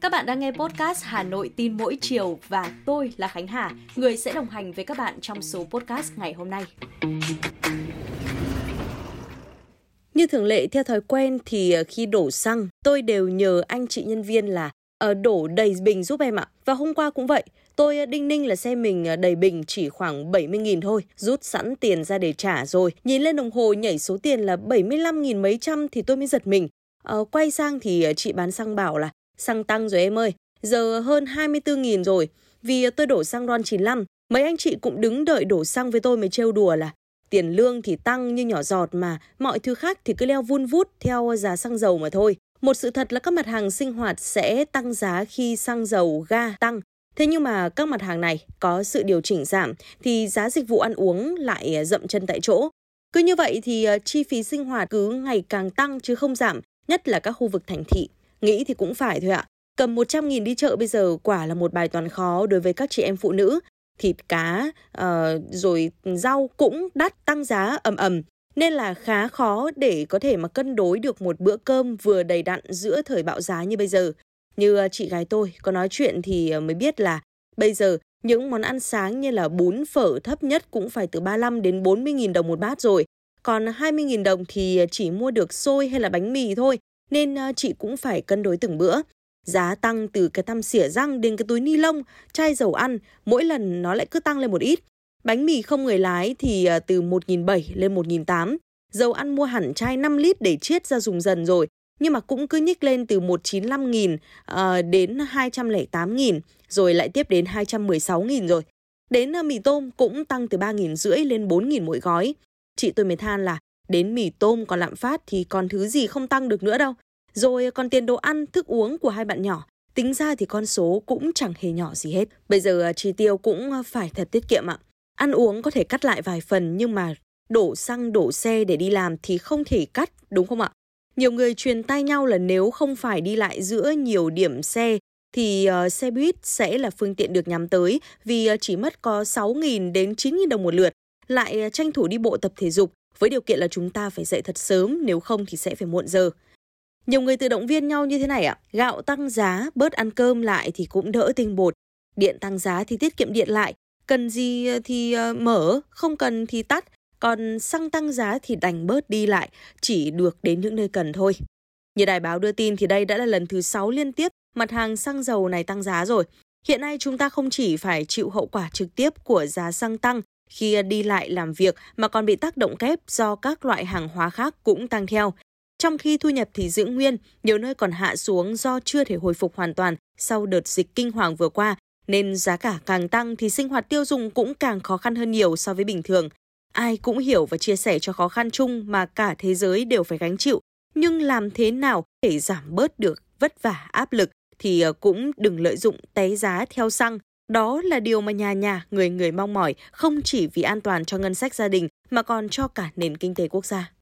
Các bạn đang nghe podcast Hà Nội tin mỗi chiều và tôi là Khánh Hà, người sẽ đồng hành với các bạn trong số podcast ngày hôm nay. Như thường lệ theo thói quen thì ờ, khi đổ xăng, tôi đều nhờ anh chị nhân viên là ờ, đổ đầy bình giúp em ạ. Và hôm qua cũng vậy, tôi ờ, đinh ninh là xe mình ờ, đầy bình chỉ khoảng 70.000 thôi, rút sẵn tiền ra để trả rồi. Nhìn lên đồng hồ nhảy số tiền là 75.000 mấy trăm thì tôi mới giật mình. À, quay sang thì chị bán xăng bảo là xăng tăng rồi em ơi, giờ hơn 24.000 rồi. Vì tôi đổ xăng RON 95, mấy anh chị cũng đứng đợi đổ xăng với tôi mới trêu đùa là tiền lương thì tăng như nhỏ giọt mà mọi thứ khác thì cứ leo vun vút theo giá xăng dầu mà thôi. Một sự thật là các mặt hàng sinh hoạt sẽ tăng giá khi xăng dầu, ga tăng. Thế nhưng mà các mặt hàng này có sự điều chỉnh giảm thì giá dịch vụ ăn uống lại à, dậm chân tại chỗ. Cứ như vậy thì à, chi phí sinh hoạt cứ ngày càng tăng chứ không giảm, nhất là các khu vực thành thị. Nghĩ thì cũng phải thôi ạ. Cầm 100.000 đi chợ bây giờ quả là một bài toán khó đối với các chị em phụ nữ. Thịt cá, uh, rồi rau cũng đắt tăng giá ầm ầm. Nên là khá khó để có thể mà cân đối được một bữa cơm vừa đầy đặn giữa thời bạo giá như bây giờ. Như ờ, chị gái tôi có nói chuyện thì ờ, mới biết là bây giờ những món ăn sáng như là bún phở thấp nhất cũng phải từ 35 đến 40.000 đồng một bát rồi. Còn 20.000 đồng thì ờ, chỉ mua được xôi hay là bánh mì thôi nên chị cũng phải cân đối từng bữa. Giá tăng từ cái tăm xỉa răng đến cái túi ni lông, chai dầu ăn, mỗi lần nó lại cứ tăng lên một ít. Bánh mì không người lái thì từ 1.700 lên 1.800. Dầu ăn mua hẳn chai 5 lít để chiết ra dùng dần rồi, nhưng mà cũng cứ nhích lên từ 195.000 uh, ờ, đến 208.000, rồi lại tiếp đến 216.000 rồi. Đến ờ, mì tôm cũng tăng từ 3.000 rưỡi lên 4.000 mỗi gói. Chị tôi mới than là Đến mì tôm còn lạm phát thì còn thứ gì không tăng được nữa đâu. Rồi ờ, còn tiền đồ ăn, thức uống của hai bạn nhỏ. Tính ra thì con số cũng chẳng hề nhỏ gì hết. Bây giờ chi tiêu cũng phải thật tiết kiệm ạ. Ăn uống có thể cắt lại vài phần nhưng mà đổ xăng đổ xe để đi làm thì không thể cắt, đúng không ạ? Nhiều người truyền tay nhau là nếu không phải đi lại giữa nhiều điểm xe thì uh, xe buýt sẽ là phương tiện được nhắm tới vì uh, chỉ mất có 6.000 đến 9.000 đồng một lượt. Lại uh, tranh thủ đi bộ tập thể dục với điều kiện là chúng ta phải dậy thật sớm, nếu không thì sẽ phải muộn giờ. Nhiều người tự động viên nhau như thế này ạ, gạo tăng giá, bớt ăn cơm lại thì cũng đỡ tinh bột. Điện tăng giá thì tiết kiệm điện lại, cần gì thì mở, không cần thì tắt, còn xăng tăng giá thì đành bớt đi lại, chỉ được đến những nơi cần thôi. Như đài báo đưa tin thì đây đã là lần thứ 6 liên tiếp mặt hàng xăng dầu này tăng giá rồi. Hiện nay chúng ta không chỉ phải chịu hậu quả trực tiếp của giá xăng tăng khi đi lại làm việc mà còn bị tác động kép do các loại hàng hóa khác cũng tăng theo. Trong khi thu nhập thì giữ nguyên, nhiều nơi còn hạ xuống do chưa thể hồi phục hoàn toàn sau đợt dịch kinh hoàng vừa qua, nên giá cả càng tăng thì sinh hoạt tiêu dùng cũng càng khó khăn hơn nhiều so với bình thường. Ai cũng hiểu và chia sẻ cho khó khăn chung mà cả thế giới đều phải gánh chịu, nhưng làm thế nào để giảm bớt được vất vả áp lực thì ờ, cũng đừng lợi dụng té giá theo xăng đó là điều mà nhà nhà, người người mong mỏi, không chỉ vì an toàn cho ngân sách gia đình mà còn cho cả nền kinh tế quốc gia.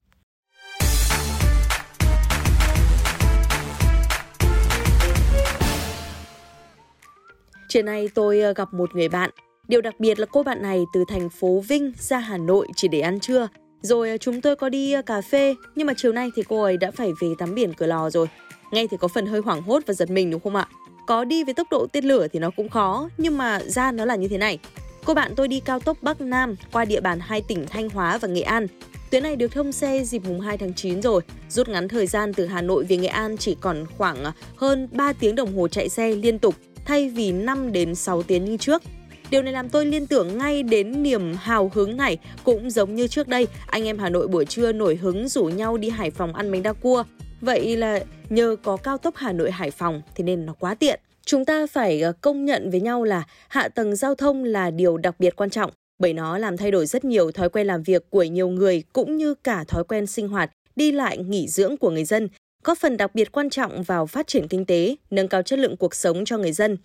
Trưa nay tôi ờ, gặp một người bạn. Điều đặc biệt là cô bạn này từ thành phố Vinh ra Hà Nội chỉ để ăn trưa. Rồi à, chúng tôi có đi à, cà phê, nhưng mà chiều nay thì cô ấy đã phải về tắm biển Cửa Lò rồi. Ngay thì có phần hơi hoảng hốt và giật mình đúng không ạ? có đi với tốc độ tên lửa thì nó cũng khó, nhưng mà ra nó là như thế này. Cô bạn tôi đi cao tốc Bắc Nam qua địa bàn hai tỉnh Thanh Hóa và Nghệ An. Tuyến này được thông xe dịp mùng 2 tháng 9 rồi, rút ngắn thời gian từ Hà Nội về Nghệ An chỉ còn khoảng à, hơn 3 tiếng đồng hồ chạy xe liên tục thay vì 5 đến 6 tiếng như trước. Điều này làm tôi liên tưởng ngay đến niềm hào hứng này, cũng giống như trước đây, anh em Hà Nội buổi trưa nổi hứng rủ nhau đi Hải Phòng ăn bánh đa cua. Vậy là nhờ có cao tốc Hà Nội Hải Phòng thì nên nó quá tiện. Chúng ta phải ờ, công nhận với nhau là hạ tầng giao thông là điều đặc biệt quan trọng bởi nó làm thay đổi rất nhiều thói quen làm việc của nhiều người cũng như cả thói quen sinh hoạt, đi lại, nghỉ dưỡng của người dân, có phần đặc biệt quan trọng vào phát triển kinh tế, nâng cao chất lượng cuộc sống cho người dân.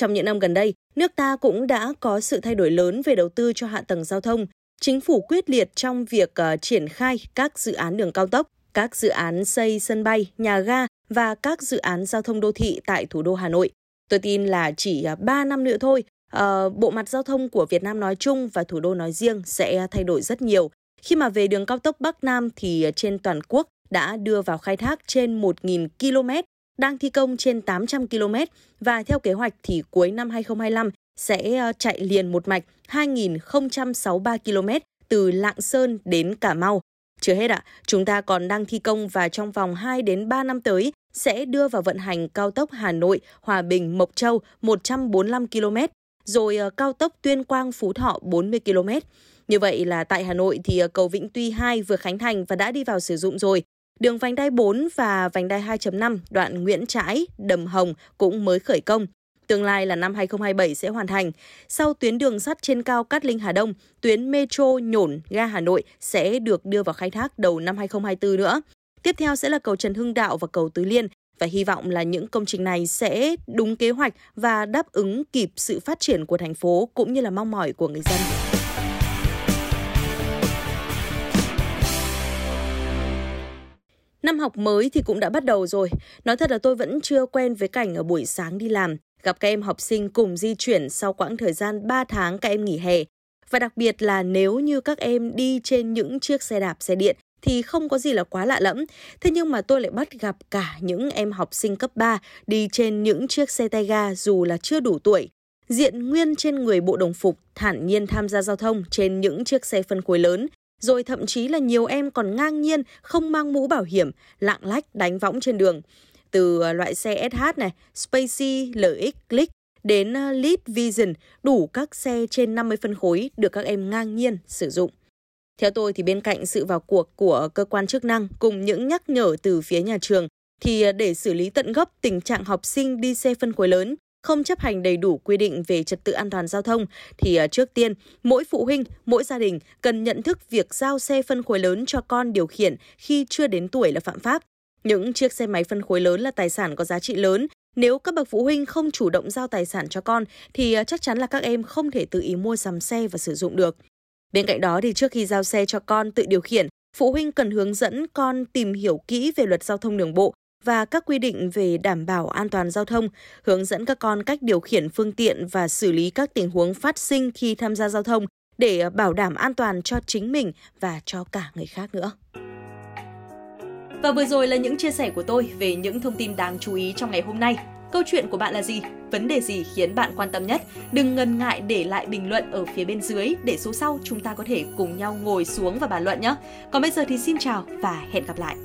Trong những năm gần đây, nước ta cũng đã có sự thay đổi lớn về đầu tư cho hạ tầng giao thông. Chính phủ quyết liệt trong việc uh, triển khai các dự án đường cao tốc, các dự án xây sân bay, nhà ga và các dự án giao thông đô thị tại thủ đô Hà Nội. Tôi tin là chỉ ờ, 3 năm nữa thôi, uh, bộ mặt giao thông của Việt Nam nói chung và thủ đô nói riêng sẽ thay đổi rất nhiều. Khi mà về đường cao tốc Bắc Nam thì trên toàn quốc đã đưa vào khai thác trên 1.000 km, đang thi công trên 800 km và theo kế hoạch thì cuối năm 2025 sẽ ờ, chạy liền một mạch 2.063 km từ Lạng Sơn đến Cà Mau. Chưa hết ạ, à, chúng ta còn đang thi công và trong vòng 2 đến 3 năm tới sẽ đưa vào vận hành cao tốc Hà Nội, Hòa Bình, Mộc Châu 145 km, rồi ờ, cao tốc Tuyên Quang Phú Thọ 40 km. Như vậy là tại Hà Nội thì ờ, cầu Vĩnh Tuy 2 vừa khánh thành và đã đi vào sử dụng rồi. Đường vành đai 4 và vành đai 2.5 đoạn Nguyễn Trãi, Đầm Hồng cũng mới khởi công. Tương lai là năm 2027 sẽ hoàn thành. Sau tuyến đường sắt trên cao Cát Linh Hà Đông, tuyến metro Nhổn ga Hà Nội sẽ được đưa vào khai thác đầu năm 2024 nữa. Tiếp theo sẽ là cầu Trần Hưng Đạo và cầu Tứ Liên và hy vọng là những công trình này sẽ đúng kế hoạch và đáp ứng kịp sự phát triển của thành phố cũng như là mong mỏi của người dân. Năm học mới thì cũng đã bắt đầu rồi. Nói thật là tôi vẫn chưa quen với cảnh ở buổi sáng đi làm, gặp các em học sinh cùng di chuyển sau quãng thời gian 3 tháng các em nghỉ hè. Và đặc biệt là nếu như các em đi trên những chiếc xe đạp xe điện thì không có gì là quá lạ lẫm. Thế nhưng mà tôi lại bắt gặp cả những em học sinh cấp 3 đi trên những chiếc xe tay ga dù là chưa đủ tuổi. Diện nguyên trên người bộ đồng phục, thản nhiên tham gia giao thông trên những chiếc xe phân khối lớn, rồi thậm chí là nhiều em còn ngang nhiên không mang mũ bảo hiểm, lạng lách đánh võng trên đường. Từ ờ, loại xe SH này, Spacey, LX, Click đến ờ, Lead Vision, đủ các xe trên 50 phân khối được các em ngang nhiên sử dụng. Theo tôi thì bên cạnh sự vào cuộc của cơ quan chức năng cùng những nhắc nhở từ phía nhà trường thì ờ, để xử lý tận gốc tình trạng học sinh đi xe phân khối lớn không chấp hành đầy đủ quy định về trật tự an toàn giao thông thì ờ, trước tiên mỗi phụ huynh, mỗi gia đình cần nhận thức việc giao xe phân khối lớn cho con điều khiển khi chưa đến tuổi là phạm pháp. Những chiếc xe máy phân khối lớn là tài sản có giá trị lớn. Nếu các bậc phụ huynh không chủ động giao tài sản cho con thì ờ, chắc chắn là các em không thể tự ý mua sắm xe và sử dụng được. Bên cạnh đó thì trước khi giao xe cho con tự điều khiển, phụ huynh cần hướng dẫn con tìm hiểu kỹ về luật giao thông đường bộ và các quy định về đảm bảo an toàn giao thông, hướng dẫn các con cách điều khiển phương tiện và xử lý các tình huống phát sinh khi tham gia giao thông để bảo đảm an toàn cho chính mình và cho cả người khác nữa. Và vừa rồi là những chia sẻ của tôi về những thông tin đáng chú ý trong ngày hôm nay. Câu chuyện của bạn là gì? Vấn đề gì khiến bạn quan tâm nhất? Đừng ngần ngại để lại bình luận ở phía bên dưới để số sau chúng ta có thể cùng nhau ngồi xuống và bàn luận nhé. Còn bây giờ thì xin chào và hẹn gặp lại.